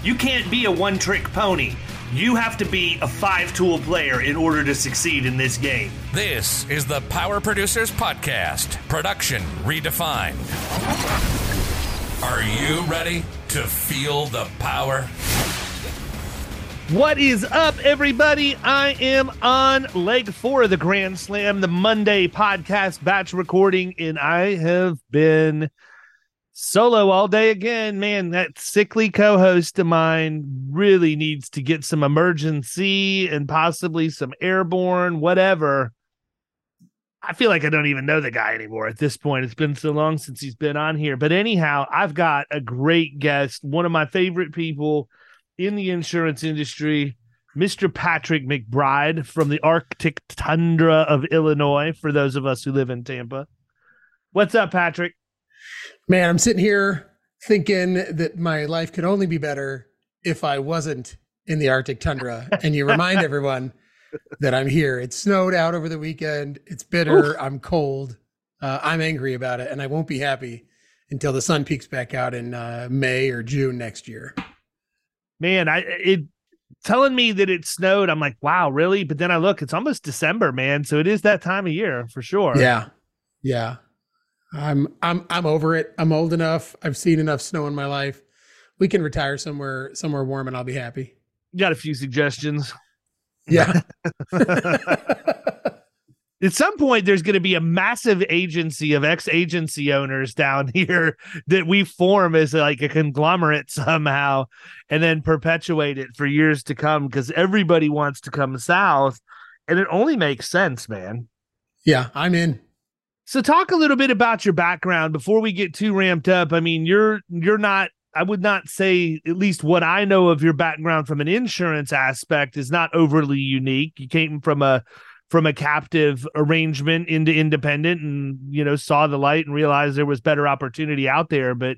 You can't be a one trick pony. You have to be a five tool player in order to succeed in this game. This is the Power Producers Podcast, production redefined. Are you ready to feel the power? What is up, everybody? I am on leg four of the Grand Slam, the Monday podcast batch recording, and I have been solo all day again. Man, that sickly co host of mine really needs to get some Emergen-C and possibly some airborne, whatever. I feel like I don't even know the guy anymore at this point. It's been so long since he's been on here. But anyhow, I've got a great guest, one of my favorite people in the insurance industry, Mr. Patrick McBride from the Arctic tundra of Illinois, for those of us who live in Tampa. What's up, Patrick? Man, I'm sitting here thinking that my life could only be better if I wasn't in the Arctic tundra. and you remind everyone that I'm here. It snowed out over the weekend. It's bitter. Oof. I'm cold. Uh, I'm angry about it, and I won't be happy until the sun peaks back out in uh, May or June next year man, I it telling me that it snowed. I'm like, wow, really? But then I look, it's almost December, man. So it is that time of year for sure. Yeah. Yeah. I'm I'm I'm over it. I'm old enough. I've seen enough snow in my life. We can retire somewhere somewhere warm and I'll be happy. You got a few suggestions. Yeah. at some point there's going to be a massive agency of ex-agency owners down here that we form as like a conglomerate somehow and then perpetuate it for years to come because everybody wants to come south and it only makes sense man yeah i'm in so talk a little bit about your background before we get too ramped up. I mean you're you're not I would not say, at least what I know of your background from an insurance aspect, is not overly unique. You came from a from a captive arrangement into independent and you know saw the light and realized there was better opportunity out there. But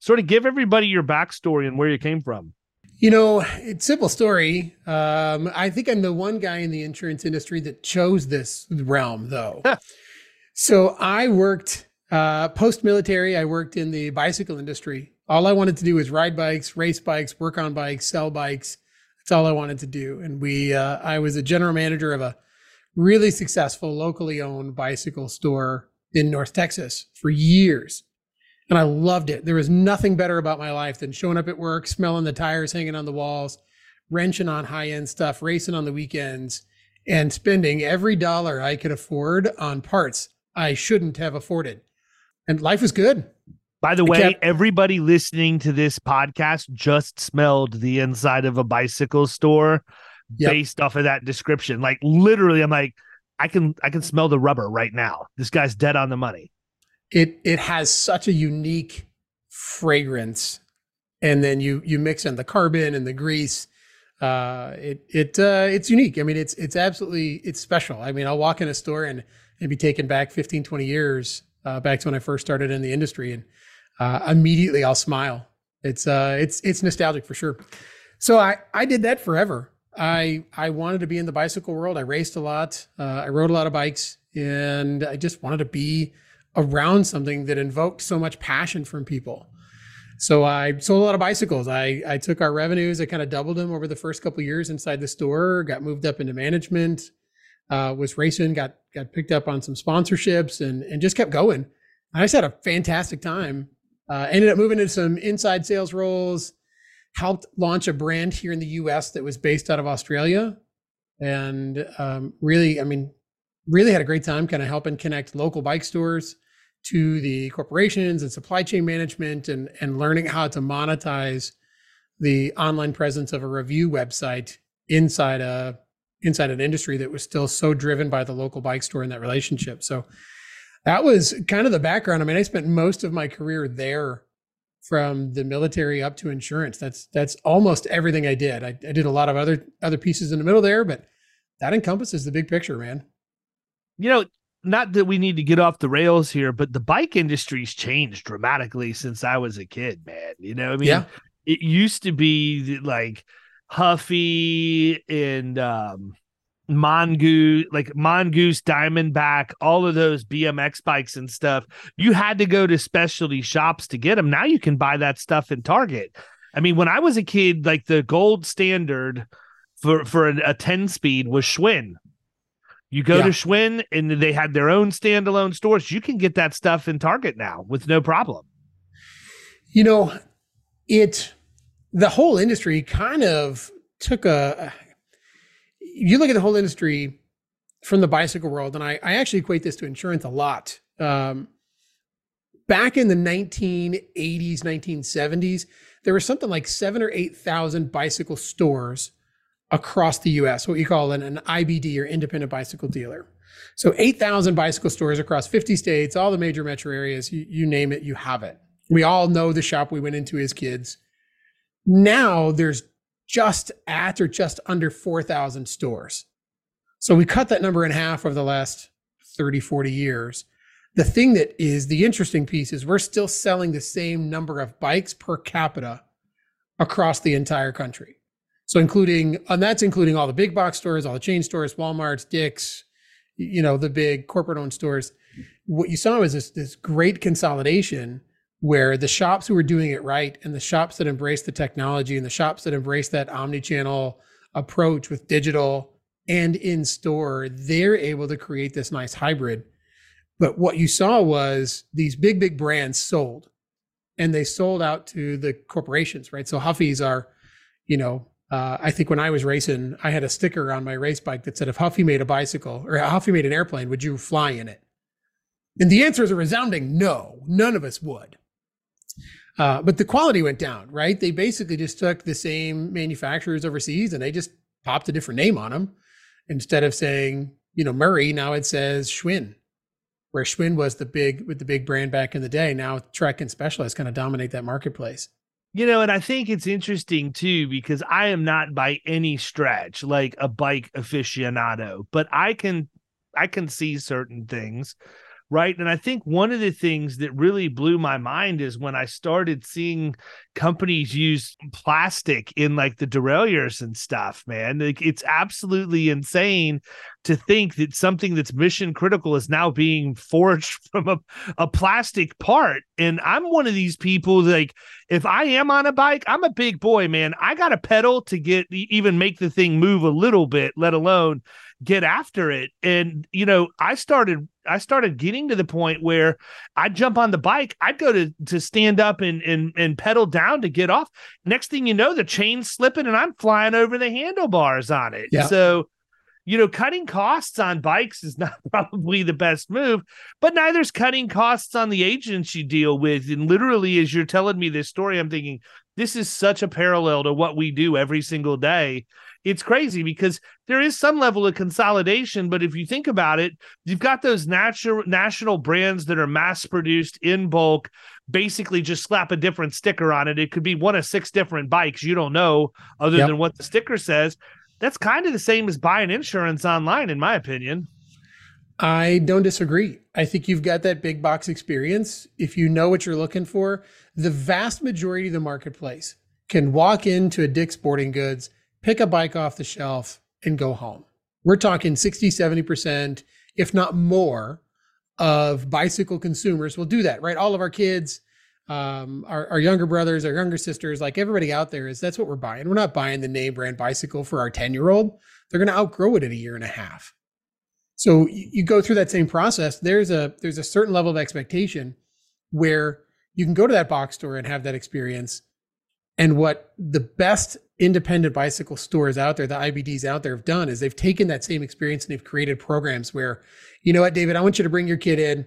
sort of give everybody your backstory and where you came from. You know it's simple story. Um, i think i'm the one guy in the insurance industry that chose this realm though so i worked uh, post-military i worked in the bicycle industry all i wanted to do was ride bikes race bikes work on bikes sell bikes that's all i wanted to do and we uh, i was a general manager of a really successful locally owned bicycle store in North Texas for years. And I loved it. There was nothing better about my life than showing up at work, smelling the tires hanging on the walls, wrenching on high end stuff, racing on the weekends, and spending every dollar I could afford on parts I shouldn't have afforded. And life is good. By the way, kept- everybody listening to this podcast just smelled the inside of a bicycle store yep. based off of that description. Like literally, I'm like, I can I can smell the rubber right now. This guy's dead on the money. It it has such a unique fragrance, and then you you mix in the carbon and the grease. Uh, it it uh, it's unique. I mean, it's it's absolutely it's special. I mean, I'll walk in a store and and be taken back 15, 20 years uh, back to when I first started in the industry, and uh, immediately I'll smile. It's uh it's it's nostalgic for sure. So I I did that forever. I I wanted to be in the bicycle world. I raced a lot. Uh, I rode a lot of bikes, and I just wanted to be around something that invoked so much passion from people. So I sold a lot of bicycles. I I took our revenues. I kind of doubled them over the first couple years inside the store. Got moved up into management. Uh, was racing. Got got picked up on some sponsorships and and just kept going. I just had a fantastic time. Uh, ended up moving into some inside sales roles. Helped launch a brand here in the U.S. that was based out of Australia, and um, really, I mean, really had a great time, kind of helping connect local bike stores to the corporations and supply chain management, and and learning how to monetize the online presence of a review website inside a inside an industry that was still so driven by the local bike store and that relationship. So that was kind of the background. I mean, I spent most of my career there from the military up to insurance. That's that's almost everything I did. I, I did a lot of other other pieces in the middle there, but that encompasses the big picture, man. You know, not that we need to get off the rails here, but the bike industry's changed dramatically since I was a kid, man. You know, I mean, yeah. it used to be like Huffy and um mongoose like mongoose diamondback all of those bmx bikes and stuff. You had to go to specialty shops to get them now you can buy that stuff in target. I mean when i was a kid like the gold standard for for a, a 10 speed was schwinn. You go yeah. to schwinn and they had their own standalone stores. You can get that stuff in target now with no problem. You know it the whole industry kind of took a you look at the whole industry from the bicycle world, and I, I actually equate this to insurance a lot. Um, back in the 1980s, 1970s, there were something like seven or 8,000 bicycle stores across the US, what you call an, an IBD or independent bicycle dealer. So 8,000 bicycle stores across 50 states, all the major metro areas, you, you name it, you have it. We all know the shop we went into as kids. Now there's just at or just under 4,000 stores. So we cut that number in half over the last 30, 40 years. The thing that is the interesting piece is we're still selling the same number of bikes per capita across the entire country. So including, and that's including all the big box stores, all the chain stores, Walmart's, Dick's, you know, the big corporate owned stores. What you saw was this, this great consolidation where the shops who were doing it right and the shops that embrace the technology and the shops that embrace that omni-channel approach with digital and in store, they're able to create this nice hybrid. But what you saw was these big, big brands sold and they sold out to the corporations, right? So Huffy's are, you know, uh, I think when I was racing, I had a sticker on my race bike that said, if Huffy made a bicycle or Huffy made an airplane, would you fly in it? And the answer is a resounding no, none of us would. Uh, but the quality went down, right? They basically just took the same manufacturers overseas and they just popped a different name on them. Instead of saying, you know, Murray, now it says Schwinn, where Schwinn was the big with the big brand back in the day. Now Trek and Specialized kind of dominate that marketplace. You know, and I think it's interesting too because I am not by any stretch like a bike aficionado, but I can I can see certain things right? And I think one of the things that really blew my mind is when I started seeing companies use plastic in like the derailleurs and stuff, man. Like it's absolutely insane to think that something that's mission critical is now being forged from a, a plastic part. And I'm one of these people like if I am on a bike, I'm a big boy, man. I got to pedal to get even make the thing move a little bit, let alone get after it. And you know, I started I started getting to the point where I'd jump on the bike, I'd go to to stand up and and and pedal down to get off. Next thing you know, the chain's slipping and I'm flying over the handlebars on it. Yeah. So you know, cutting costs on bikes is not probably the best move, but neither's cutting costs on the agents you deal with. And literally, as you're telling me this story, I'm thinking this is such a parallel to what we do every single day it's crazy because there is some level of consolidation but if you think about it you've got those natural national brands that are mass produced in bulk basically just slap a different sticker on it it could be one of six different bikes you don't know other yep. than what the sticker says that's kind of the same as buying insurance online in my opinion I don't disagree. I think you've got that big box experience. If you know what you're looking for, the vast majority of the marketplace can walk into a Dick's Sporting Goods pick a bike off the shelf and go home. We're talking 60, 70%, if not more, of bicycle consumers will do that, right? All of our kids, um, our, our younger brothers, our younger sisters, like everybody out there is that's what we're buying. We're not buying the name brand bicycle for our 10 year old. They're going to outgrow it in a year and a half. So you go through that same process. There's a there's a certain level of expectation where you can go to that box store and have that experience. And what the best independent bicycle stores out there, the IBDs out there have done is they've taken that same experience and they've created programs where, you know what, David, I want you to bring your kid in,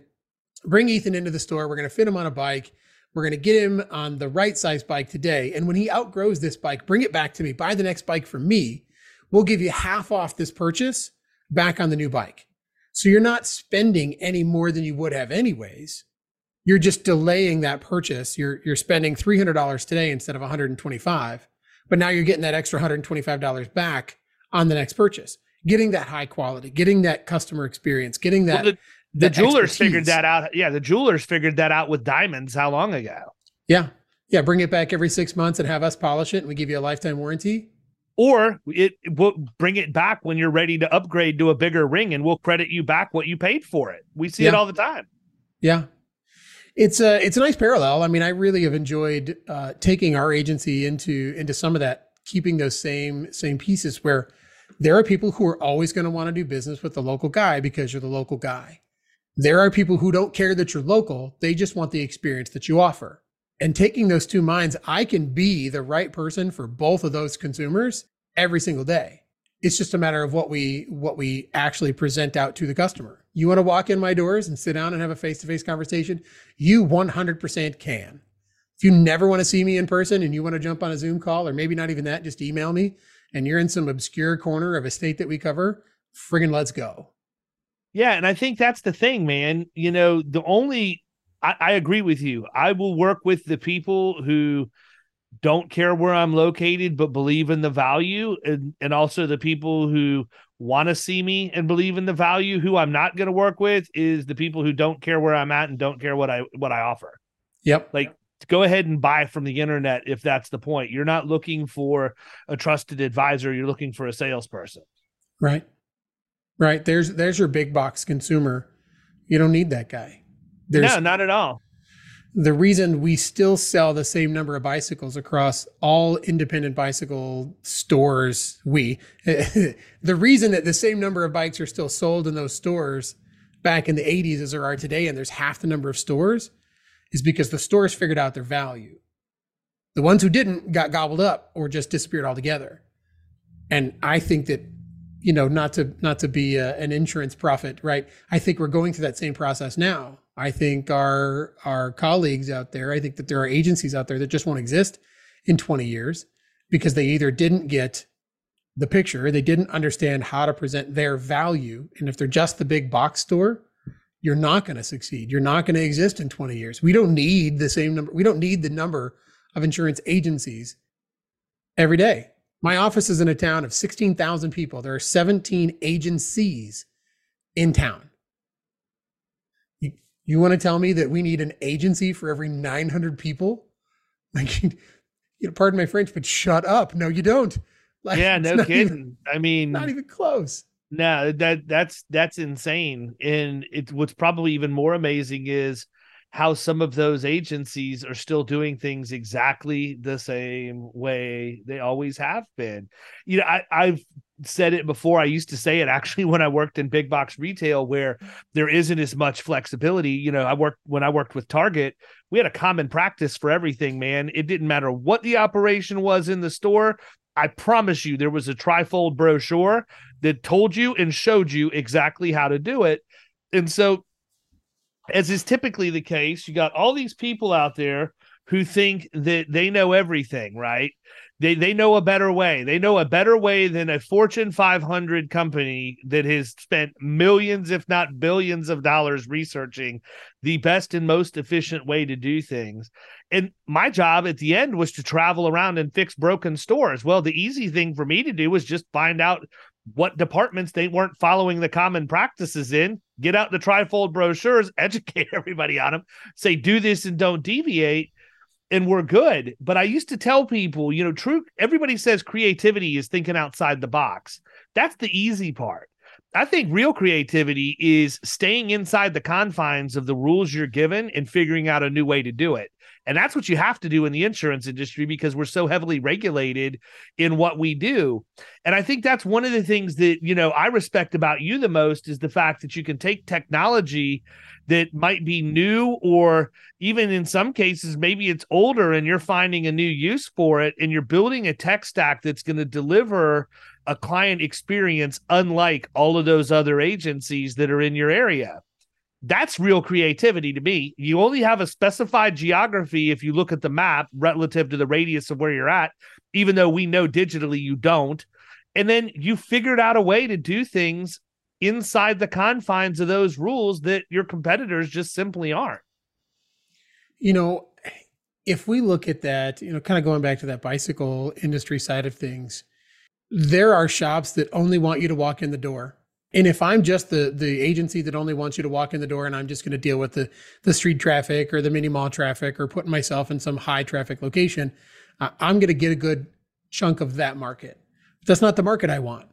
bring Ethan into the store. We're going to fit him on a bike. We're going to get him on the right size bike today. And when he outgrows this bike, bring it back to me. Buy the next bike for me. We'll give you half off this purchase back on the new bike. So you're not spending any more than you would have anyways you're just delaying that purchase. You're you're spending three hundred dollars today instead of one hundred and twenty five, but now you're getting that extra hundred and twenty five dollars back on the next purchase. Getting that high quality, getting that customer experience, getting that. Well, the, the jewelers expertise. figured that out. Yeah, the jewelers figured that out with diamonds. How long ago? Yeah, yeah. Bring it back every six months and have us polish it, and we give you a lifetime warranty. Or it will bring it back when you're ready to upgrade to a bigger ring, and we'll credit you back what you paid for it. We see yeah. it all the time. Yeah, it's a it's a nice parallel. I mean, I really have enjoyed uh, taking our agency into into some of that, keeping those same same pieces where there are people who are always going to want to do business with the local guy because you're the local guy. There are people who don't care that you're local; they just want the experience that you offer. And taking those two minds, I can be the right person for both of those consumers every single day. It's just a matter of what we what we actually present out to the customer. You want to walk in my doors and sit down and have a face to face conversation? You 100% can. If you never want to see me in person and you want to jump on a Zoom call, or maybe not even that, just email me and you're in some obscure corner of a state that we cover, friggin' let's go. Yeah. And I think that's the thing, man. You know, the only, I, I agree with you. I will work with the people who, don't care where I'm located, but believe in the value, and, and also the people who want to see me and believe in the value. Who I'm not going to work with is the people who don't care where I'm at and don't care what I what I offer. Yep. Like go ahead and buy from the internet if that's the point. You're not looking for a trusted advisor, you're looking for a salesperson. Right. Right. There's there's your big box consumer. You don't need that guy. There's, no, not at all the reason we still sell the same number of bicycles across all independent bicycle stores, we, the reason that the same number of bikes are still sold in those stores back in the 80s as there are today, and there's half the number of stores, is because the stores figured out their value. The ones who didn't got gobbled up or just disappeared altogether. And I think that, you know, not to not to be a, an insurance prophet, right? I think we're going through that same process now I think our our colleagues out there, I think that there are agencies out there that just won't exist in 20 years because they either didn't get the picture, they didn't understand how to present their value, and if they're just the big box store, you're not going to succeed. You're not going to exist in 20 years. We don't need the same number. We don't need the number of insurance agencies every day. My office is in a town of 16,000 people. There are 17 agencies in town. You want to tell me that we need an agency for every 900 people? Like, you know, pardon my French, but shut up. No, you don't. Like, yeah, no kidding. Even, I mean, not even close. No, that that's that's insane. And it what's probably even more amazing is how some of those agencies are still doing things exactly the same way they always have been. You know, I, I've said it before. I used to say it actually when I worked in big box retail where there isn't as much flexibility. You know, I worked when I worked with Target, we had a common practice for everything, man. It didn't matter what the operation was in the store. I promise you, there was a trifold brochure that told you and showed you exactly how to do it. And so as is typically the case, you got all these people out there who think that they know everything, right? They they know a better way. They know a better way than a Fortune 500 company that has spent millions, if not billions, of dollars researching the best and most efficient way to do things. And my job at the end was to travel around and fix broken stores. Well, the easy thing for me to do was just find out what departments they weren't following the common practices in, get out the trifold brochures, educate everybody on them, say, do this and don't deviate, and we're good. But I used to tell people, you know, true, everybody says creativity is thinking outside the box. That's the easy part. I think real creativity is staying inside the confines of the rules you're given and figuring out a new way to do it. And that's what you have to do in the insurance industry because we're so heavily regulated in what we do. And I think that's one of the things that, you know, I respect about you the most is the fact that you can take technology that might be new or even in some cases maybe it's older and you're finding a new use for it and you're building a tech stack that's going to deliver a client experience unlike all of those other agencies that are in your area that's real creativity to me. You only have a specified geography if you look at the map relative to the radius of where you're at, even though we know digitally you don't. And then you figured out a way to do things inside the confines of those rules that your competitors just simply aren't. You know, if we look at that, you know, kind of going back to that bicycle industry side of things, there are shops that only want you to walk in the door and if I'm just the the agency that only wants you to walk in the door and I'm just going to deal with the the street traffic or the mini mall traffic or putting myself in some high traffic location, I'm going to get a good chunk of that market. But that's not the market I want.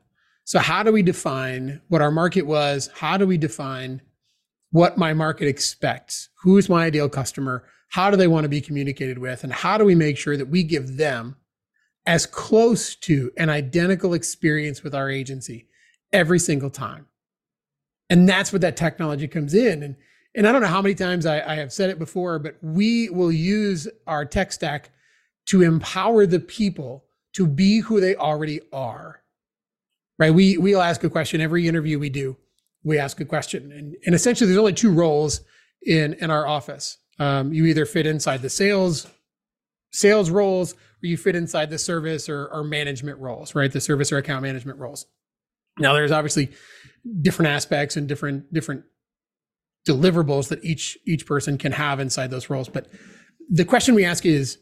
So how do we define what our market was? How do we define what my market expects? Who's my ideal customer? How do they want to be communicated with? And how do we make sure that we give them as close to an identical experience with our agency every single time. And that's where that technology comes in. And, and I don't know how many times I, I have said it before, but we will use our tech stack to empower the people to be who they already are. Right? We we'll ask a question every interview we do. We ask a question, and, and essentially, there's only two roles in in our office. Um, you either fit inside the sales sales roles, or you fit inside the service or, or management roles. Right? The service or account management roles. Now there's obviously different aspects and different different deliverables that each each person can have inside those roles. But the question we ask is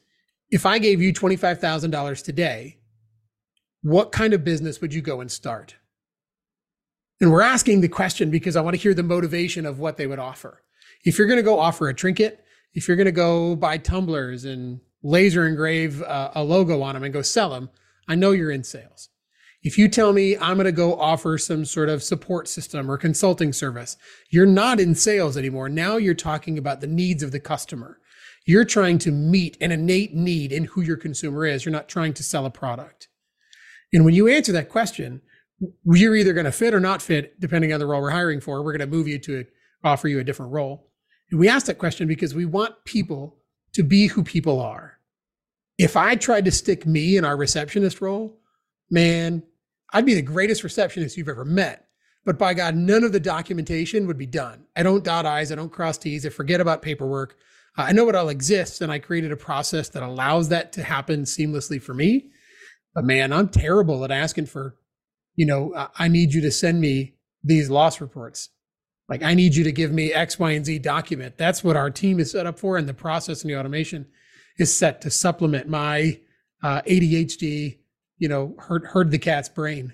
if I gave you $25,000 today, what kind of business would you go and start? And we're asking the question because I want to hear the motivation of what they would offer. If you're going to go offer a trinket, if you're going to go buy tumblers and laser engrave uh, a logo on them and go sell them, I know you're in sales. If you tell me I'm going to go offer some sort of support system or consulting service, you're not in sales anymore. Now you're talking about the needs of the customer. You're trying to meet an innate need in who your consumer is. You're not trying to sell a product. And when you answer that question, you're either going to fit or not fit, depending on the role we're hiring for. We're going to move you to offer you a different role. And we ask that question because we want people to be who people are. If I tried to stick me in our receptionist role, man, I'd be the greatest receptionist you've ever met. But by God, none of the documentation would be done. I don't dot I's, I don't cross T's, I forget about paperwork. Uh, I know it all exists, and I created a process that allows that to happen seamlessly for me. But man, I'm terrible at asking for, you know, I need you to send me these loss reports. Like, I need you to give me X, Y, and Z document. That's what our team is set up for. And the process and the automation is set to supplement my uh, ADHD you know hurt hurt the cat's brain.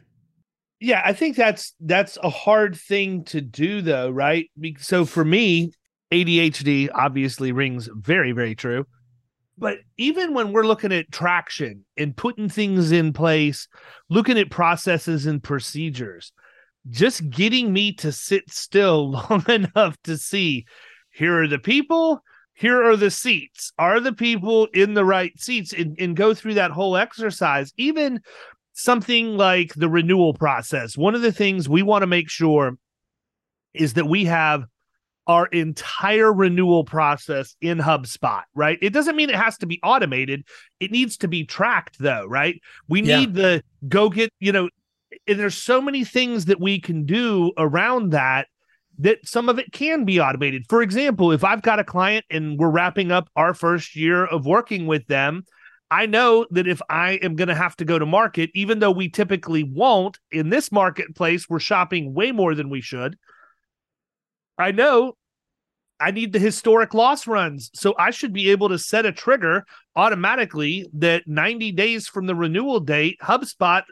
Yeah i think that's that's a hard thing to do though right? So for me adhd obviously rings very very true. But even when we're looking at traction and putting things in place looking at processes and procedures just getting me to sit still long enough to see here are the people here are the seats. Are the people in the right seats? And, and go through that whole exercise. Even something like the renewal process. One of the things we want to make sure is that we have our entire renewal process in HubSpot, right? It doesn't mean it has to be automated. It needs to be tracked though, right? We need the go get, you know, and there's so many things that we can do around that that some of it can be automated. For example, if I've got a client and we're wrapping up our first year of working with them, I know that if I am going to have to go to market, even though we typically won't in this marketplace, we're shopping way more than we should. I know I need the historic loss runs. So I should be able to set a trigger automatically that 90 days from the renewal date, HubSpot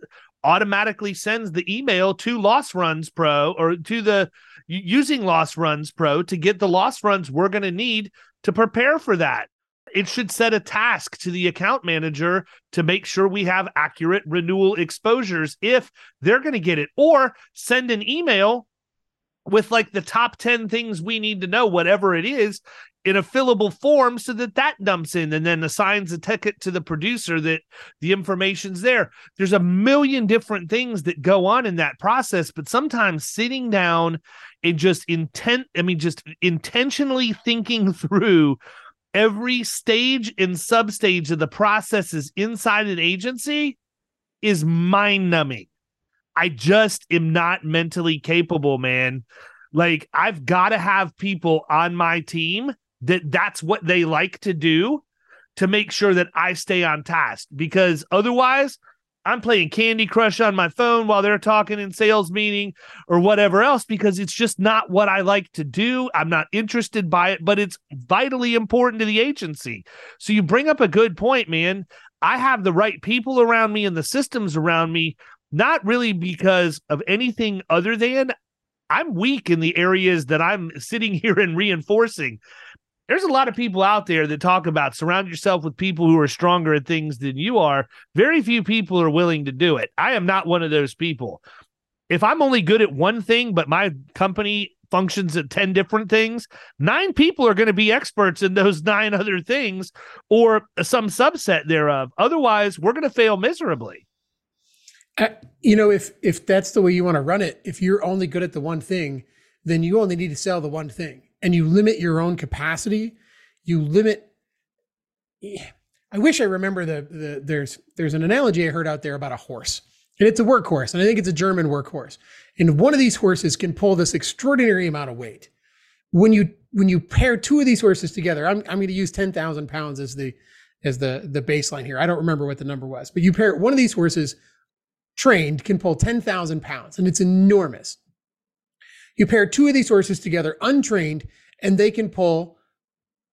automatically sends the email to Loss Runs Pro or to the using Loss Runs Pro to get the loss runs we're going to need to prepare for that. It should set a task to the account manager to make sure we have accurate renewal exposures if they're going to get it, or send an email with like the top 10 things we need to know, whatever it is, in a fillable form so that that dumps in and then assigns a ticket to the producer that the information's there. There's a million different things that go on in that process, but sometimes sitting down and just intent, I mean, just intentionally thinking through every stage and substage of the processes inside an agency is mind numbing. I just am not mentally capable, man. Like I've got to have people on my team that that's what they like to do to make sure that I stay on task because otherwise I'm playing Candy Crush on my phone while they're talking in sales meeting or whatever else because it's just not what I like to do. I'm not interested by it, but it's vitally important to the agency. So you bring up a good point, man. I have the right people around me and the systems around me not really because of anything other than I'm weak in the areas that I'm sitting here and reinforcing. There's a lot of people out there that talk about surround yourself with people who are stronger at things than you are. Very few people are willing to do it. I am not one of those people. If I'm only good at one thing, but my company functions at 10 different things, nine people are going to be experts in those nine other things or some subset thereof. Otherwise, we're going to fail miserably. Uh, you know, if if that's the way you want to run it, if you're only good at the one thing, then you only need to sell the one thing, and you limit your own capacity. You limit. I wish I remember the the there's there's an analogy I heard out there about a horse, and it's a workhorse, and I think it's a German workhorse. And one of these horses can pull this extraordinary amount of weight. When you when you pair two of these horses together, I'm I'm going to use ten thousand pounds as the as the the baseline here. I don't remember what the number was, but you pair one of these horses trained can pull 10,000 pounds, and it's enormous. You pair two of these horses together, untrained, and they can pull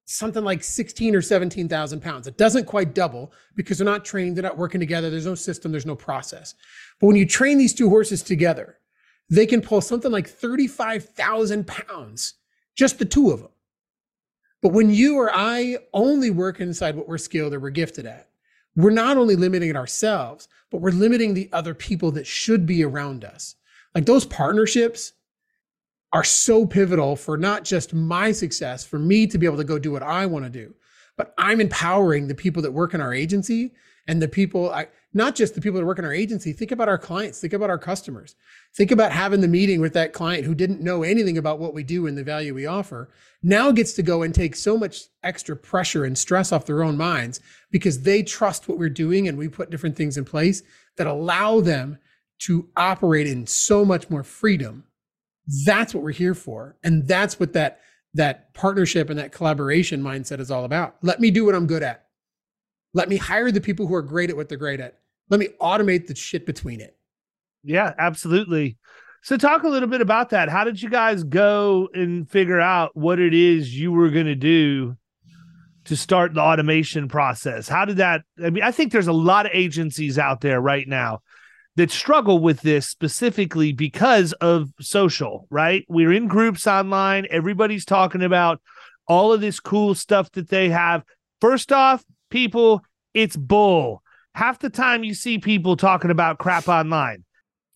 something like 16 or 17,000 pounds. It doesn't quite double because they're not trained, they're not working together, there's no system, there's no process. But when you train these two horses together, they can pull something like 35,000 pounds, just the two of them. But when you or I only work inside what we're skilled or we're gifted at, we're not only limiting ourselves, but we're limiting the other people that should be around us. Like those partnerships are so pivotal for not just my success, for me to be able to go do what I want to do, but I'm empowering the people that work in our agency and the people, I, not just the people that work in our agency. Think about our clients, think about our customers, think about having the meeting with that client who didn't know anything about what we do and the value we offer. Now gets to go and take so much extra pressure and stress off their own minds because they trust what we're doing and we put different things in place that allow them to operate in so much more freedom. That's what we're here for. And that's what that that partnership and that collaboration mindset is all about. Let me do what I'm good at. Let me hire the people who are great at what they're great at. Let me automate the shit between it. Yeah, absolutely. So talk a little bit about that. How did you guys go and figure out what it is you were going to do to start the automation process? How did that? I mean, I think there's a lot of agencies out there right now that struggle with this specifically because of social, right? We're in groups online, everybody's talking about all of this cool stuff that they have. First off, people, it's bull. Half the time you see people talking about crap online,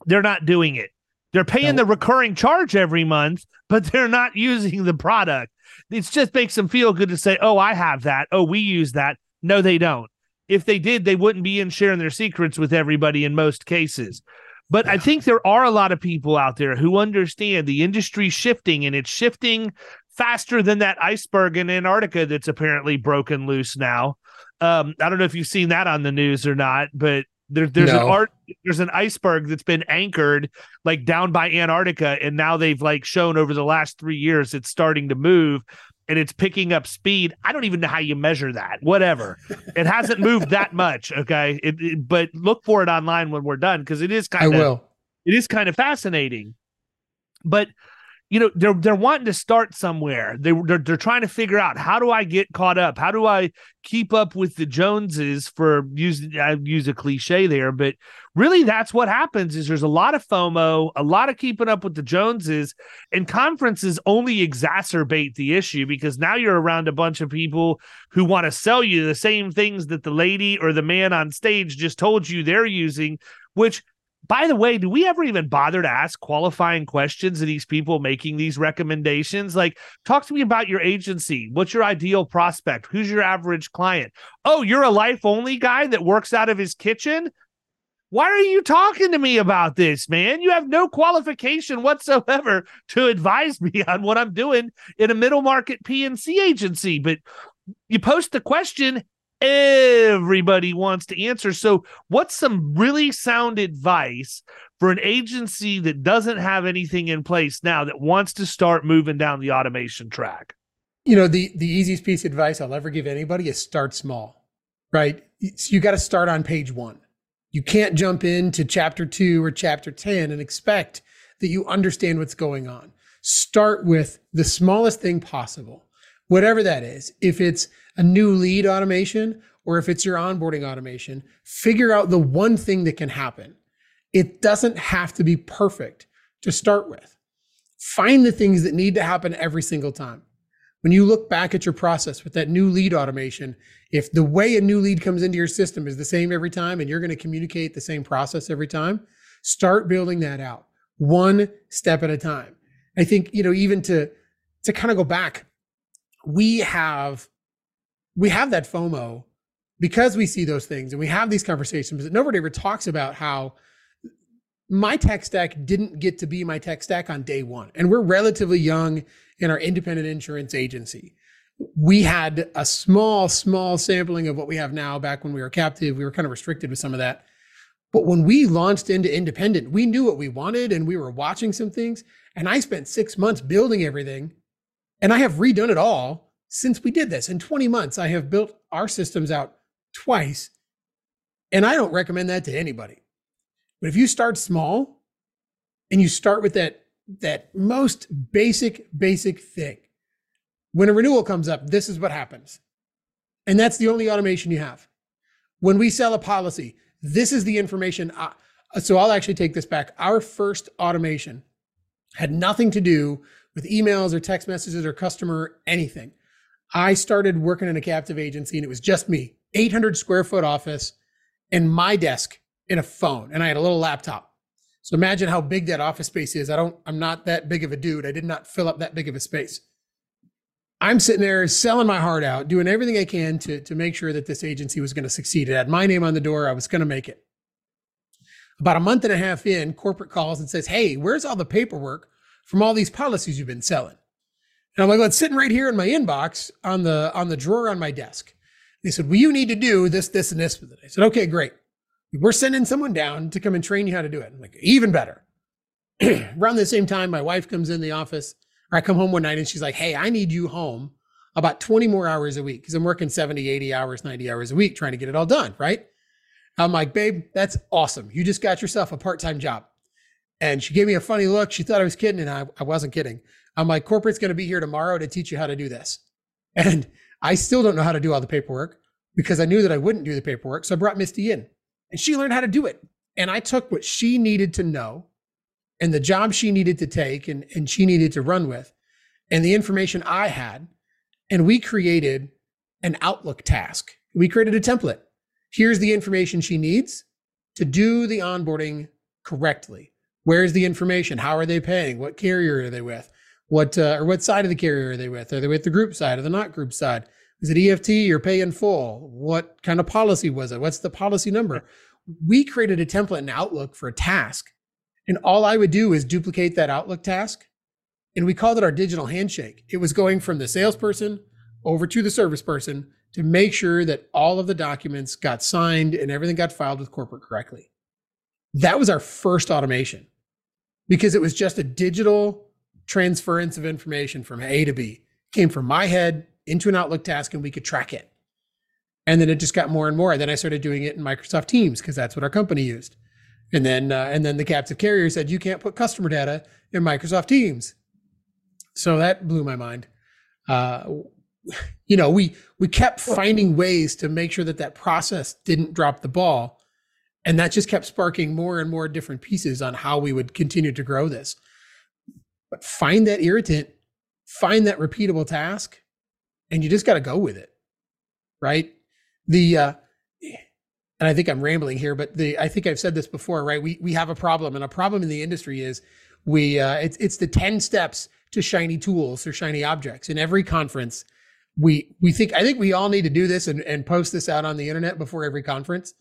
they're not doing it. They're paying the recurring charge every month, but they're not using the product. It just makes them feel good to say, oh, I have that. Oh, we use that. No, they don't. If they did, they wouldn't be in sharing their secrets with everybody in most cases. But I think there are a lot of people out there who understand the industry shifting and it's shifting faster than that iceberg in Antarctica that's apparently broken loose now. Um, I don't know if you've seen that on the news or not, but there, there's no. an art there's an iceberg that's been anchored like down by Antarctica, and now they've like shown over the last three years it's starting to move and it's picking up speed. I don't even know how you measure that. Whatever, it hasn't moved that much. Okay, it, it, but look for it online when we're done because it is kind of Will. it is kind of fascinating. But you know they're they're wanting to start somewhere. They they're, they're trying to figure out how do I get caught up? How do I keep up with the Joneses? For use I use a cliche there, but really that's what happens. Is there's a lot of FOMO, a lot of keeping up with the Joneses, and conferences only exacerbate the issue because now you're around a bunch of people who want to sell you the same things that the lady or the man on stage just told you they're using, which by the way, do we ever even bother to ask qualifying questions of these people making these recommendations? Like, talk to me about your agency. What's your ideal prospect? Who's your average client? Oh, you're a life only guy that works out of his kitchen? Why are you talking to me about this, man? You have no qualification whatsoever to advise me on what I'm doing in a middle market P&C agency. But you post the question, everybody wants to answer. So, what's some really sound advice for an agency that doesn't have anything in place now that wants to start moving down the automation track? You know, the the easiest piece of advice I'll ever give anybody is start small. Right? So you got to start on page 1. You can't jump into chapter 2 or chapter 10 and expect that you understand what's going on. Start with the smallest thing possible. Whatever that is. If it's a new lead automation or if it's your onboarding automation, figure out the one thing that can happen. It doesn't have to be perfect to start with. Find the things that need to happen every single time. When you look back at your process with that new lead automation, if the way a new lead comes into your system is the same every time and you're going to communicate the same process every time, start building that out one step at a time. I think, you know, even to to kind of go back, we have we have that FOMO because we see those things and we have these conversations, but nobody ever talks about how my tech stack didn't get to be my tech stack on day one. And we're relatively young in our independent insurance agency. We had a small, small sampling of what we have now back when we were captive. We were kind of restricted with some of that. But when we launched into independent, we knew what we wanted and we were watching some things. And I spent six months building everything and I have redone it all since we did this in 20 months, I have built our systems out twice. And I don't recommend that to anybody. But if you start small and you start with that, that most basic, basic thing, when a renewal comes up, this is what happens. And that's the only automation you have. When we sell a policy, this is the information. I, so I'll actually take this back. Our first automation had nothing to do with emails or text messages or customer anything. I started working in a captive agency and it was just me, 800 square foot office and my desk and a phone. And I had a little laptop. So imagine how big that office space is. I don't, I'm not that big of a dude. I did not fill up that big of a space. I'm sitting there selling my heart out, doing everything I can to, to make sure that this agency was going to succeed. It had my name on the door. I was going to make it. About a month and a half in, corporate calls and says, Hey, where's all the paperwork from all these policies you've been selling? And I'm like, well, it's sitting right here in my inbox on the on the drawer on my desk. They said, well, you need to do this, this, and this with it. I said, okay, great. We're sending someone down to come and train you how to do it. I'm like, even better. Around the same time, my wife comes in the office, or I come home one night and she's like, hey, I need you home about 20 more hours a week because I'm working 70, 80 hours, 90 hours a week trying to get it all done, right? I'm like, babe, that's awesome. You just got yourself a part time job. And she gave me a funny look. She thought I was kidding, and I, I wasn't kidding. I'm like, corporate's going to be here tomorrow to teach you how to do this. And I still don't know how to do all the paperwork because I knew that I wouldn't do the paperwork. So I brought Misty in and she learned how to do it. And I took what she needed to know and the job she needed to take and, and she needed to run with and the information I had. And we created an Outlook task. We created a template. Here's the information she needs to do the onboarding correctly. Where's the information? How are they paying? What carrier are they with? What uh, or what side of the carrier are they with? Are they with the group side or the not group side? Is it EFT or pay in full? What kind of policy was it? What's the policy number? We created a template in Outlook for a task. And all I would do is duplicate that Outlook task. And we called it our digital handshake. It was going from the salesperson over to the service person to make sure that all of the documents got signed and everything got filed with corporate correctly. That was our first automation because it was just a digital transference of information from A to B came from my head into an Outlook task and we could track it. And then it just got more and more. And then I started doing it in Microsoft Teams because that's what our company used. And then uh, and then the captive carrier said you can't put customer data in Microsoft Teams. So that blew my mind. Uh, you know, we we kept finding ways to make sure that that process didn't drop the ball, and that just kept sparking more and more different pieces on how we would continue to grow this. But find that irritant, find that repeatable task, and you just got to go with it. Right? The uh, and I think I'm rambling here, but the I think I've said this before, right? We we have a problem, and a problem in the industry is we uh, it's it's the ten steps to shiny tools or shiny objects. In every conference, we we think I think we all need to do this and, and post this out on the internet before every conference,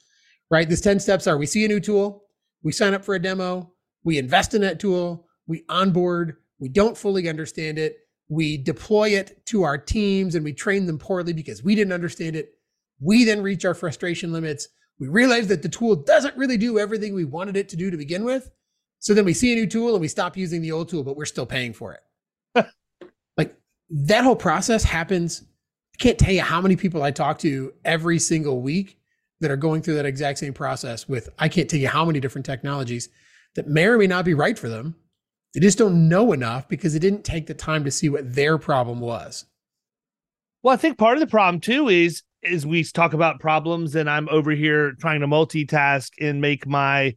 right? These ten steps are: we see a new tool, we sign up for a demo, we invest in that tool, we onboard, we don't fully understand it, we deploy it to our teams, and we train them poorly because we didn't understand it. We then reach our frustration limits we realize that the tool doesn't really do everything we wanted it to do to begin with. So then we see a new tool and we stop using the old tool, but we're still paying for it. like that whole process happens. I can't tell you how many people I talk to every single week that are going through that exact same process with, I can't tell you how many different technologies that may or may not be right for them. They just don't know enough because they didn't take the time to see what their problem was. Well, I think part of the problem too is as we talk about problems and I'm over here trying to multitask and make my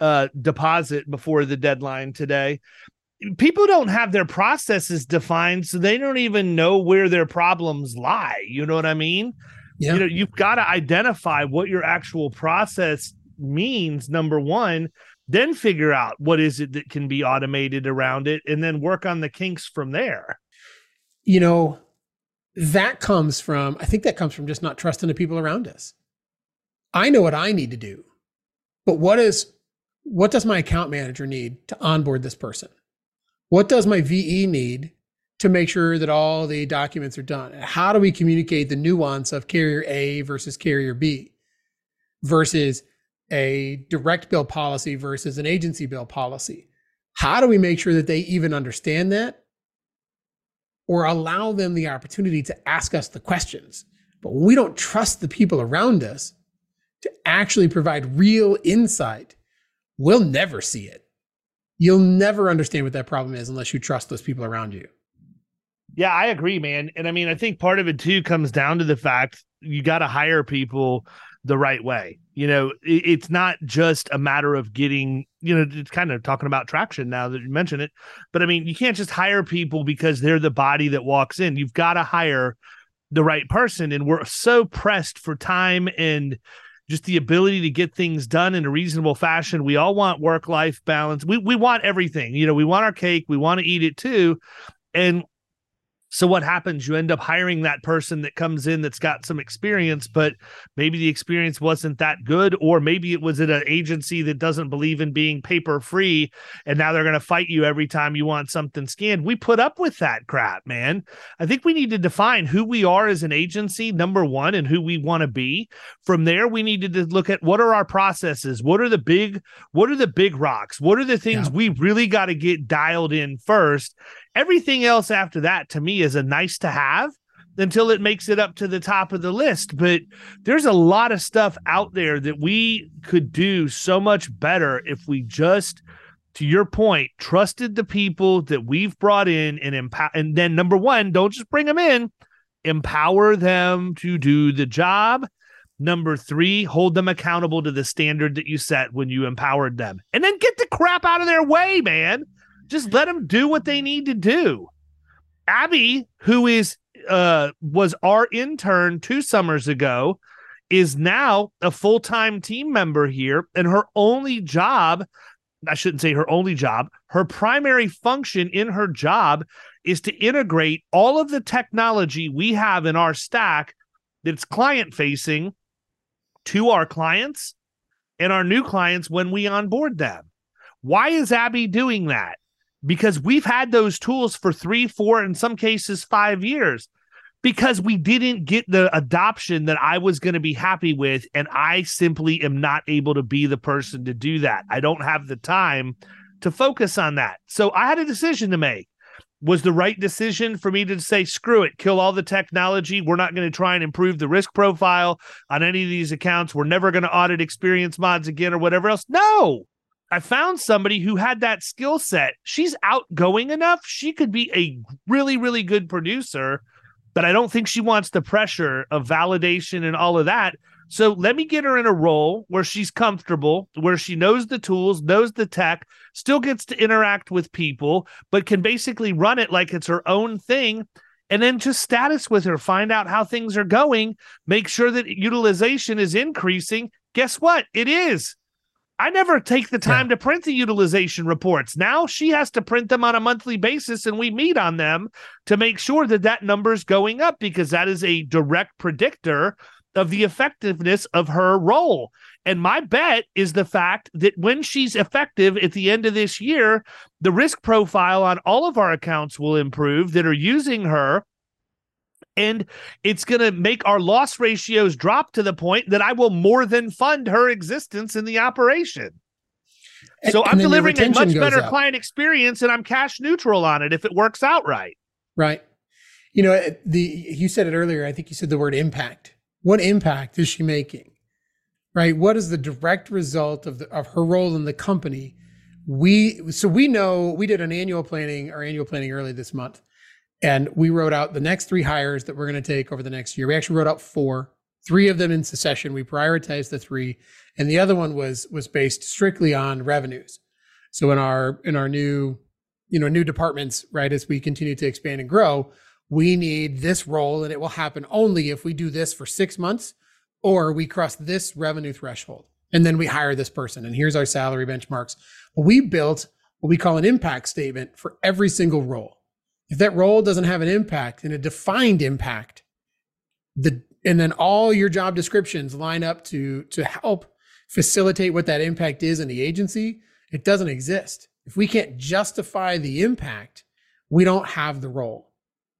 uh, deposit before the deadline today. People don't have their processes defined, so they don't even know where their problems lie. You know what I mean? Yeah. You know, you've got to identify what your actual process means, number one, then figure out what is it that can be automated around it, and then work on the kinks from there. You know, that comes from, I think that comes from just not trusting the people around us. I know what I need to do, but what is, what does my account manager need to onboard this person? What does my VE need to make sure that all the documents are done? How do we communicate the nuance of carrier A versus carrier B versus a direct bill policy versus an agency bill policy? How do we make sure that they even understand that or allow them the opportunity to ask us the questions. But we don't trust the people around us to actually provide real insight, we'll never see it. You'll never understand what that problem is unless you trust those people around you. Yeah, I agree, man. And I mean, I think part of it too comes down to the fact you got to hire people the right way. You know, it, it's not just a matter of getting, you know, it's kind of talking about traction now that you mention it. But I mean, you can't just hire people because they're the body that walks in. You've got to hire the right person. And we're so pressed for time and just the ability to get things done in a reasonable fashion. We all want work life balance. We we want everything. You know, we want our cake, we want to eat it too. And so what happens? You end up hiring that person that comes in that's got some experience, but maybe the experience wasn't that good, or maybe it was at an agency that doesn't believe in being paper free, and now they're going to fight you every time you want something scanned. We put up with that crap, man. I think we need to define who we are as an agency, number one, and who we want to be. From there, we needed to look at what are our processes, what are the big, what are the big rocks, what are the things yeah. we really got to get dialed in first, Everything else after that to me is a nice to have until it makes it up to the top of the list. But there's a lot of stuff out there that we could do so much better if we just, to your point, trusted the people that we've brought in and empower. And then number one, don't just bring them in, empower them to do the job. Number three, hold them accountable to the standard that you set when you empowered them. And then get the crap out of their way, man. Just let them do what they need to do. Abby, who is uh was our intern two summers ago, is now a full-time team member here, and her only job, I shouldn't say her only job, her primary function in her job is to integrate all of the technology we have in our stack that's client facing to our clients and our new clients when we onboard them. Why is Abby doing that? Because we've had those tools for three, four, in some cases, five years because we didn't get the adoption that I was going to be happy with. And I simply am not able to be the person to do that. I don't have the time to focus on that. So I had a decision to make. Was the right decision for me to say, screw it, kill all the technology. We're not going to try and improve the risk profile on any of these accounts. We're never going to audit experience mods again or whatever else. No, I found somebody who had that skill set. She's outgoing enough. She could be a really, really good producer, but I don't think she wants the pressure of validation and all of that. So let me get her in a role where she's comfortable, where she knows the tools, knows the tech, still gets to interact with people, but can basically run it like it's her own thing. And then just status with her, find out how things are going, make sure that utilization is increasing, Guess what? It is. I never take the time yeah. to print the utilization reports. Now she has to print them on a monthly basis and we meet on them to make sure that that number is going up because that is a direct predictor of the effectiveness of her role. And my bet is the fact that when she's effective at the end of this year, the risk profile on all of our accounts will improve that are using her and it's going to make our loss ratios drop to the point that I will more than fund her existence in the operation. And, so I'm delivering a much better up. client experience and I'm cash neutral on it if it works out right. Right. You know, the you said it earlier, I think you said the word impact. What impact is she making? Right? What is the direct result of the, of her role in the company? We so we know we did an annual planning, our annual planning early this month and we wrote out the next three hires that we're going to take over the next year. We actually wrote out four, three of them in succession. We prioritized the three, and the other one was was based strictly on revenues. So in our in our new, you know, new departments, right, as we continue to expand and grow, we need this role, and it will happen only if we do this for six months, or we cross this revenue threshold, and then we hire this person. And here's our salary benchmarks. We built what we call an impact statement for every single role. If that role doesn't have an impact and a defined impact, the and then all your job descriptions line up to to help facilitate what that impact is in the agency, it doesn't exist. If we can't justify the impact, we don't have the role.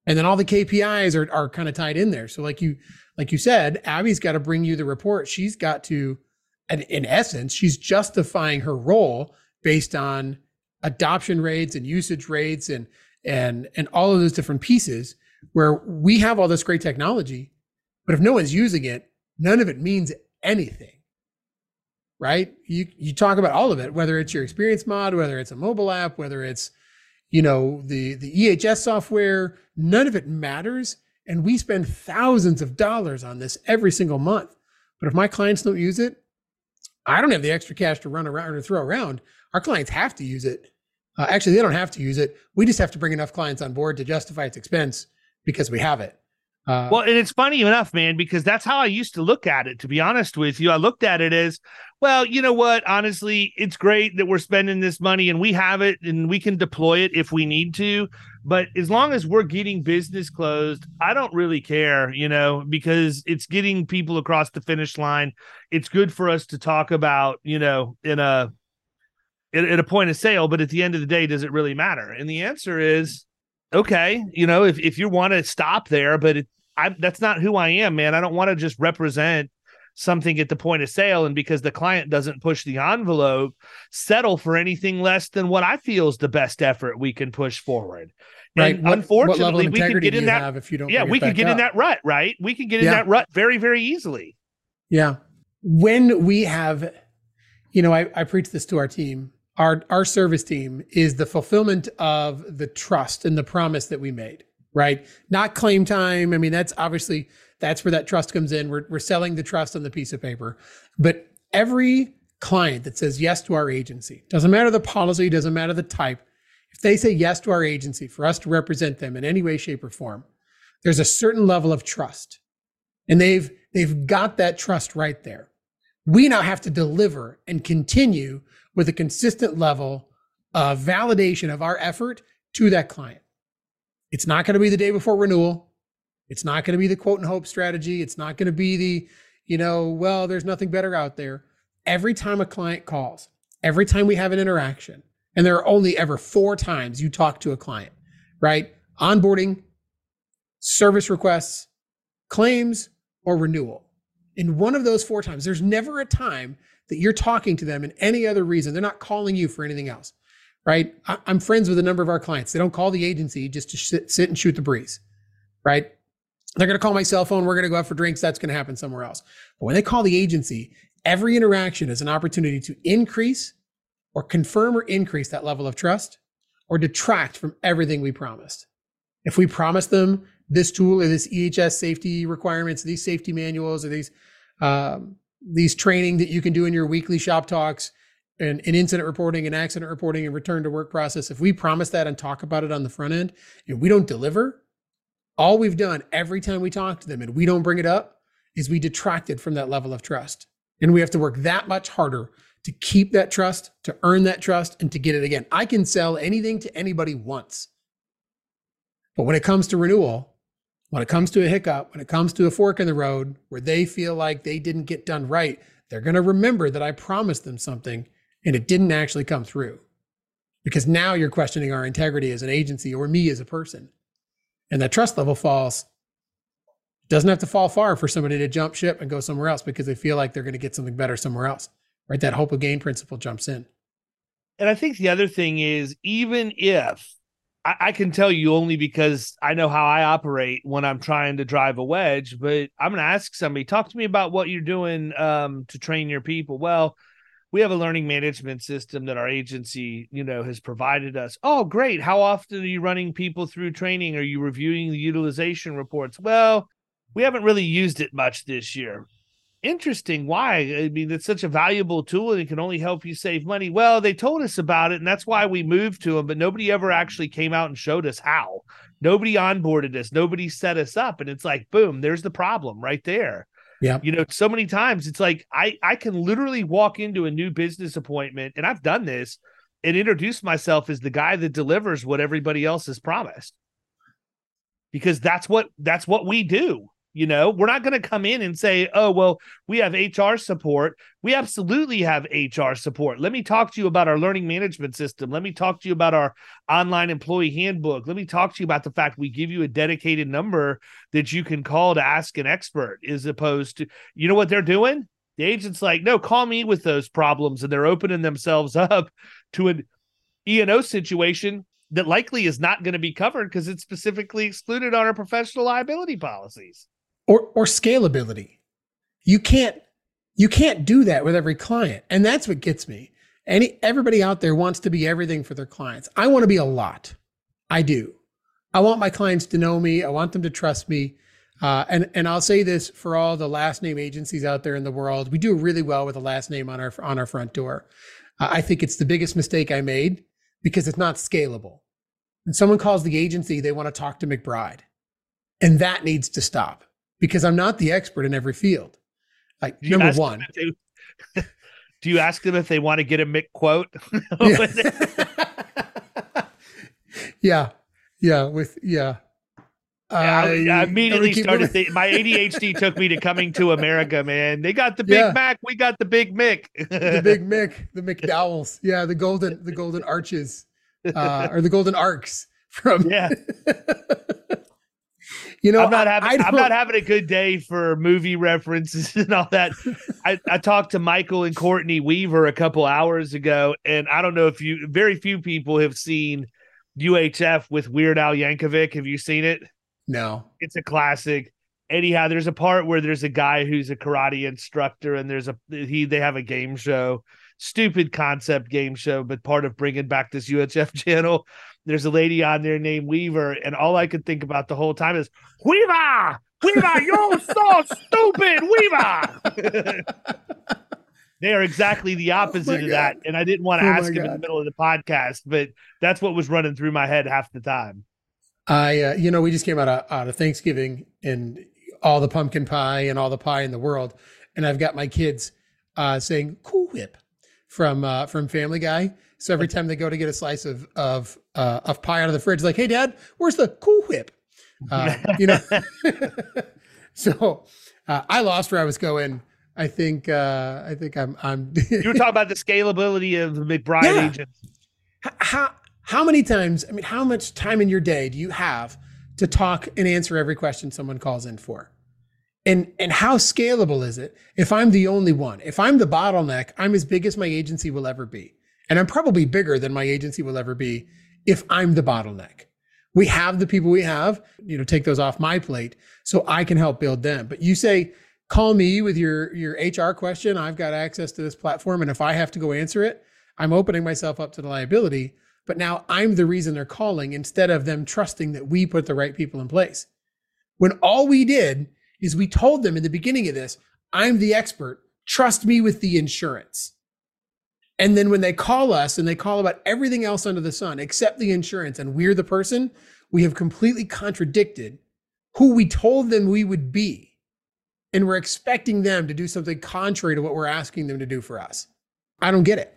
And then all the KPIs are, are kind of tied in there. So like you like you said, Abby's got to bring you the report. She's got to in essence, she's justifying her role based on adoption rates and usage rates and and and all of those different pieces where we have all this great technology, but if no one's using it, none of it means anything. Right? You you talk about all of it, whether it's your experience mod, whether it's a mobile app, whether it's you know the the EHS software, none of it matters. And we spend thousands of dollars on this every single month. But if my clients don't use it, I don't have the extra cash to run around or throw around. Our clients have to use it. Uh, actually, they don't have to use it. We just have to bring enough clients on board to justify its expense because we have it. Uh, well, and it's funny enough, man, because that's how I used to look at it. To be honest with you, I looked at it as, well, you know what? Honestly, it's great that we're spending this money and we have it and we can deploy it if we need to. But as long as we're getting business closed, I don't really care, you know, because it's getting people across the finish line. It's good for us to talk about, you know, in a at, at a point of sale, but at the end of the day, does it really matter? And the answer is okay. You know, if, if you want to stop there, but it, I, that's not who I am, man. I don't want to just represent something at the point of sale and because the client doesn't push the envelope settle for anything less than what i feel is the best effort we can push forward right and what, unfortunately what we can get in that if you don't yeah we can get up. in that rut right we can get in yeah. that rut very very easily yeah when we have you know I, I preach this to our team our our service team is the fulfillment of the trust and the promise that we made right? Not claim time. I mean that's obviously that's where that trust comes in. We're, we're selling the trust on the piece of paper. But every client that says yes to our agency doesn't matter the policy doesn't matter the type if they say yes to our agency for us to represent them in any way shape or form there's a certain level of trust. And they've they've got that trust right there. We now have to deliver and continue with a consistent level of validation of our effort to that client. It's not going to be the day before renewal. It's not going to be the quote and hope strategy. It's not going to be the, you know, well, there's nothing better out there. Every time a client calls, every time we have an interaction, and there are only ever four times you talk to a client, right? Onboarding, service requests, claims, or renewal. In one of those four times, there's never a time that you're talking to them and any other reason. They're not calling you for anything else, right? I, am friends with a number of our clients. They don't call the agency just to sit, sit and shoot the breeze, right? They're going to call my cell phone. We're going to go out for drinks. That's going to happen somewhere else. But when they call the agency, every interaction is an opportunity to increase or confirm or increase that level of trust or detract from everything we promised. If we promise them this tool or this EHS safety requirements, these safety manuals, or these um, these training that you can do in your weekly shop talks and, and incident reporting and accident reporting and return to work process, if we promise that and talk about it on the front end and we don't deliver, all we've done every time we talk to them and we don't bring it up is we detracted from that level of trust. And we have to work that much harder to keep that trust, to earn that trust, and to get it again. I can sell anything to anybody once. But when it comes to renewal, when it comes to a hiccup, when it comes to a fork in the road where they feel like they didn't get done right, they're going to remember that I promised them something and it didn't actually come through. Because now you're questioning our integrity as an agency or me as a person. And that trust level falls. Doesn't have to fall far for somebody to jump ship and go somewhere else because they feel like they're going to get something better somewhere else. Right? That hope of gain principle jumps in. And I think the other thing is, even if I, I, can tell you only because I know how I operate when I'm trying to drive a wedge, but I'm going to ask somebody, talk to me about what you're doing um, to train your people. Well, we have a learning management system that our agency, you know, has provided us. Oh, great. How often are you running people through training? Are you reviewing the utilization reports? Well, we haven't really used it much this year. Interesting. Why? I mean, it's such a valuable tool and it can only help you save money. Well, they told us about it, and that's why we moved to them, but nobody ever actually came out and showed us how. Nobody onboarded us, nobody set us up. And it's like, boom, there's the problem right there. Yeah. You know, so many times it's like I I can literally walk into a new business appointment and I've done this and introduce myself as the guy that delivers what everybody else has promised. Because that's what that's what we do. You know, we're not going to come in and say, oh, well, we have HR support. We absolutely have HR support. Let me talk to you about our learning management system. Let me talk to you about our online employee handbook. Let me talk to you about the fact we give you a dedicated number that you can call to ask an expert, as opposed to, you know what they're doing? The agent's like, no, call me with those problems. And they're opening themselves up to an E&O situation that likely is not going to be covered because it's specifically excluded on our professional liability policies or or scalability. You can't you can't do that with every client. And that's what gets me. Any everybody out there wants to be everything for their clients. I want to be a lot. I do. I want my clients to know me. I want them to trust me. Uh, and and I'll say this for all the last name agencies out there in the world, we do really well with a last name on our on our front door. Uh, I think it's the biggest mistake I made because it's not scalable. When someone calls the agency, they want to talk to McBride, and that needs to stop because I'm not the expert in every field. Like number one. They, do you ask them if they want to get a Mick quote? yeah. yeah. With yeah. I, I, immediately started. Th- my ADHD took me to coming to America, man. They got the Big yeah. Mac, we got the Big Mick. the Big Mick, the McDowells. Yeah, the golden, the golden arches, uh, or the golden arcs from. Yeah. You know, I'm not having I'm not having a good day for movie references and all that. I, I talked to Michael and Courtney Weaver a couple hours ago, and I don't know if you very few people have seen UHF with Weird Al Yankovic. Have you seen it? No. It's a classic. Anyhow, there's a part where there's a guy who's a karate instructor, and there's a he they have a game show, stupid concept game show, but part of bringing back this UHF channel there's a lady on there named Weaver, and all I could think about the whole time is Weaver, Weaver, you're so stupid, Weaver. they are exactly the oh opposite oh of that, and I didn't want to oh ask him God. in the middle of the podcast, but that's what was running through my head half the time. I, uh, you know, we just came out of, out of Thanksgiving and all the pumpkin pie and all the pie in the world, and I've got my kids uh, saying "Cool Whip" from uh, from Family Guy so every time they go to get a slice of of uh, of pie out of the fridge, like, "Hey, Dad, where's the Cool Whip?" Uh, you know. so uh, I lost where I was going. I think uh, I think I'm I'm. you were talking about the scalability of the McBride yeah. agents. How how many times? I mean, how much time in your day do you have to talk and answer every question someone calls in for? And and how scalable is it if I'm the only one? If I'm the bottleneck, I'm as big as my agency will ever be. And I'm probably bigger than my agency will ever be if I'm the bottleneck. We have the people we have, you know, take those off my plate so I can help build them. But you say, call me with your your HR question. I've got access to this platform. And if I have to go answer it, I'm opening myself up to the liability. But now I'm the reason they're calling instead of them trusting that we put the right people in place. When all we did is we told them in the beginning of this, I'm the expert. Trust me with the insurance. And then when they call us and they call about everything else under the sun except the insurance, and we're the person, we have completely contradicted who we told them we would be. and we're expecting them to do something contrary to what we're asking them to do for us. I don't get it.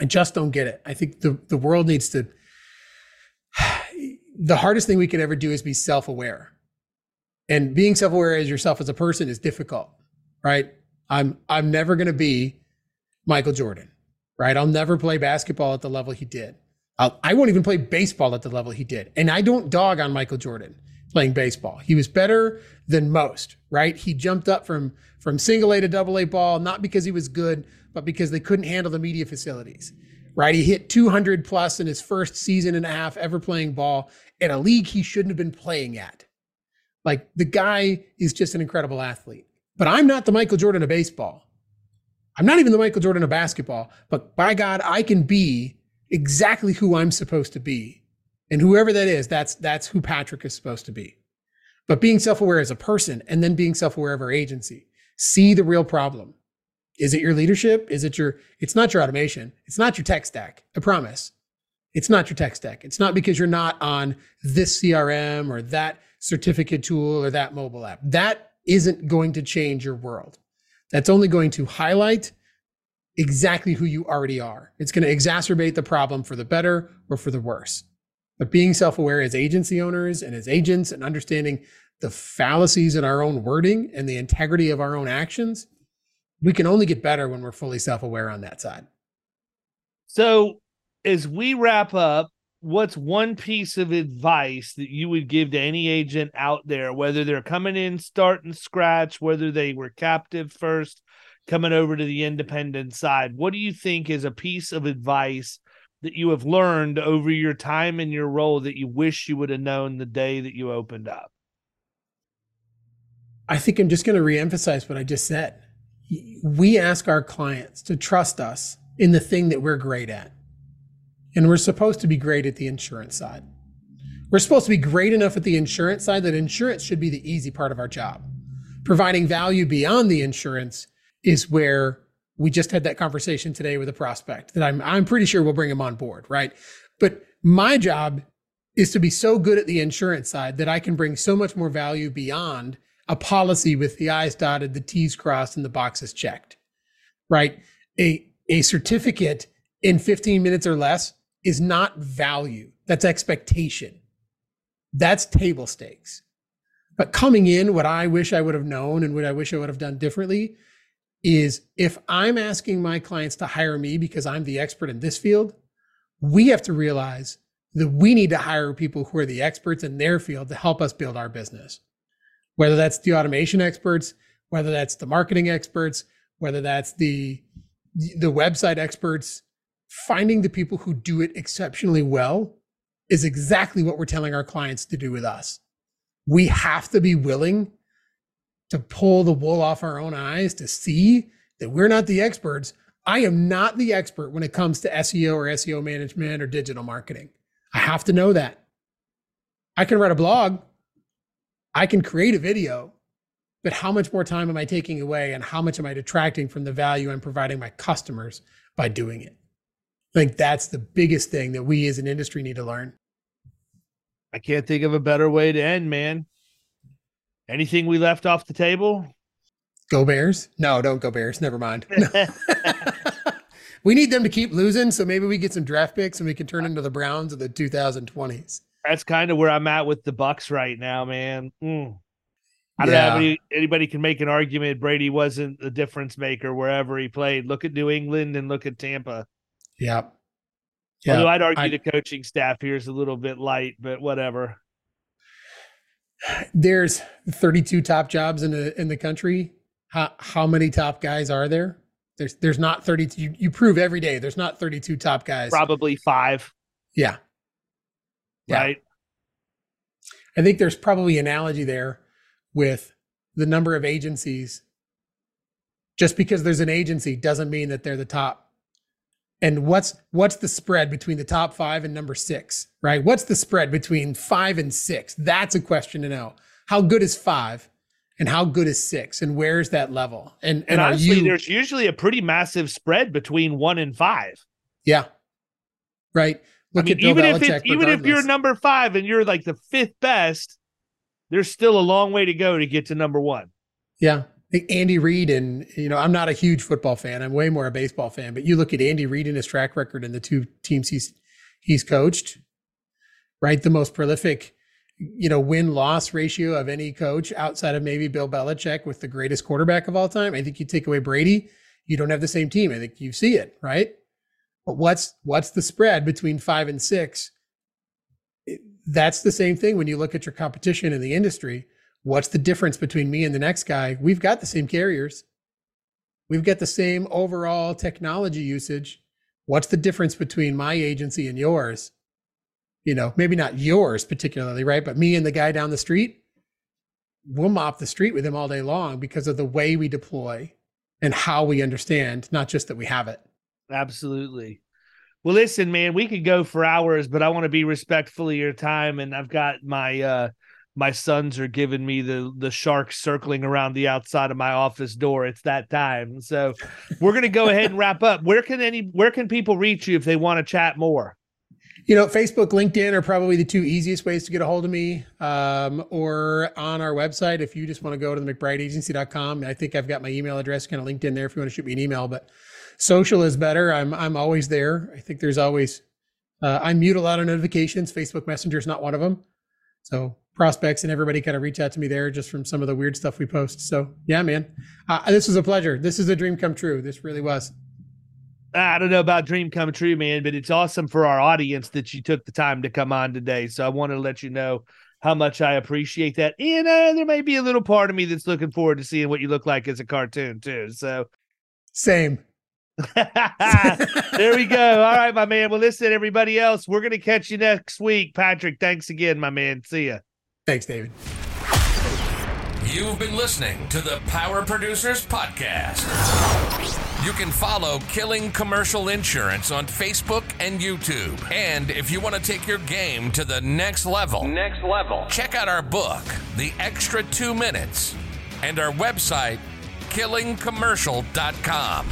I just don't get it. I think the, the world needs to, the hardest thing we can ever do is be self aware. And being self aware as yourself as a person is difficult, right? I'm, I'm never going to be Michael Jordan, right? I'll never play basketball at the level he did. I'll, I won't even play baseball at the level he did. And I don't dog on Michael Jordan playing baseball. He was better than most, right? He jumped up from from single A to double A ball, not because he was good, but because they couldn't handle the media facilities, right? He hit 200 plus in his first season and a half ever playing ball in a league he shouldn't have been playing at. Like the guy is just an incredible athlete. But I'm not the Michael Jordan of baseball. I'm not even the Michael Jordan of basketball, but by God, I can be exactly who I'm supposed to be. And whoever that is, that's that's who Patrick is supposed to be. But being self-aware as a person and then being self-aware of our agency. See the real problem. Is it your leadership? Is it your it's not your automation. It's not your tech stack. I promise. It's not your tech stack. It's not because you're not on this CRM or that certificate tool or that mobile app. That isn't going to change your world. That's only going to highlight exactly who you already are. It's going to exacerbate the problem for the better or for the worse. But being self aware as agency owners and as agents and understanding the fallacies in our own wording and the integrity of our own actions, we can only get better when we're fully self aware on that side. So, as we wrap up, what's one piece of advice that you would give to any agent out there, whether they're coming in starting scratch, whether they were captive first, coming over to the independent side? What do you think is a piece of advice that you have learned over your time in your role that you wish you would have known the day that you opened up? I think I'm just going to reemphasize what I just said. We ask our clients to trust us in the thing that we're great at. And we're supposed to be great at the insurance side. We're supposed to be great enough at the insurance side that insurance should be the easy part of our job. Providing value beyond the insurance is where we just had that conversation today with a prospect that I'm I'm pretty sure we'll bring him on board, right? But my job is to be so good at the insurance side that I can bring so much more value beyond a policy with the I's dotted, the T's crossed, and the boxes checked. Right? A a certificate in 15 minutes or less is not value. That's expectation. That's table stakes. But coming in, what I wish I would have known and what I wish I would have done differently is if I'm asking my clients to hire me because I'm the expert in this field, we have to realize that we need to hire people who are the experts in their field to help us build our business. Whether that's the automation experts, whether that's the marketing experts, whether that's the the website experts, finding the people who do it exceptionally well is exactly what we're telling our clients to do with us. We have to be willing to pull the wool off our own eyes to see that we're not the experts. I am not the expert when it comes to SEO or SEO management or digital marketing. I have to know that. I can write a blog, I can create a video, but how much more time am I taking away and how much am I detracting from the value I'm providing my customers by doing it? I think that's the biggest thing that we as an industry need to learn. I can't think of a better way to end, man. Anything we left off the table? Go Bears? No, don't go Bears. Never mind. No. we need them to keep losing, so maybe we get some draft picks and we can turn into the Browns of the 2020s. That's kind of where I'm at with the Bucs right now, man. Mm. I don't yeah. know any, anybody can make an argument Brady wasn't the difference maker wherever he played. Look at New England and look at Tampa. Yep. Yeah. Although I'd argue I, the coaching staff here is a little bit light, but whatever there's 32 top jobs in the in the country. How how many top guys are there? There's there's not 32. You, you prove every day there's not 32 top guys. Probably five. Yeah. yeah. Right. I think there's probably analogy there with the number of agencies. Just because there's an agency doesn't mean that they're the top and what's what's the spread between the top five and number six right? What's the spread between five and six? That's a question to know. How good is five and how good is six? And where's that level? And and, and honestly you, there's usually a pretty massive spread between one and five. Yeah. Right? Look I mean, at Bill even Belichick if it's, even if you're number five and you're like the fifth best there's still a long way to go to get to number one. Yeah Andy Reid and you know I'm not a huge football fan. I'm way more a baseball fan. But you look at Andy Reid and his track record and the two teams he's he's coached, right? The most prolific, you know, win loss ratio of any coach outside of maybe Bill Belichick with the greatest quarterback of all time. I think you take away Brady, you don't have the same team. I think you see it, right? But what's what's the spread between five and six? That's the same thing when you look at your competition in the industry What's the difference between me and the next guy? We've got the same carriers. We've got the same overall technology usage. What's the difference between my agency and yours? You know, maybe not yours particularly, right? But me and the guy down the street, we'll mop the street with him all day long because of the way we deploy and how we understand, not just that we have it. Absolutely. Well, listen, man, we could go for hours, but I want to be respectful of your time. And I've got my uh my sons are giving me the the sharks circling around the outside of my office door. It's that time. So we're gonna go ahead and wrap up. Where can any where can people reach you if they want to chat more? You know, Facebook, LinkedIn are probably the two easiest ways to get a hold of me. Um, or on our website, if you just want to go to the McBrideAgency.com. I think I've got my email address kind of linked in there if you want to shoot me an email. But social is better. I'm I'm always there. I think there's always uh, I mute a lot of notifications. Facebook Messenger is not one of them. So prospects and everybody kind of reach out to me there just from some of the weird stuff we post. So yeah, man, uh, this was a pleasure. This is a dream come true. This really was. I don't know about dream come true, man, but it's awesome for our audience that you took the time to come on today. So I want to let you know how much I appreciate that. And uh, there may be a little part of me that's looking forward to seeing what you look like as a cartoon too. So same. there we go. All right, my man. Well, listen, everybody else, we're going to catch you next week. Patrick, thanks again, my man. See ya. Thanks, David. You've been listening to the Power Producers Podcast. You can follow Killing Commercial Insurance on Facebook and YouTube. And if you want to take your game to the next level, next level, check out our book, The Extra 2 Minutes, and our website, killingcommercial.com.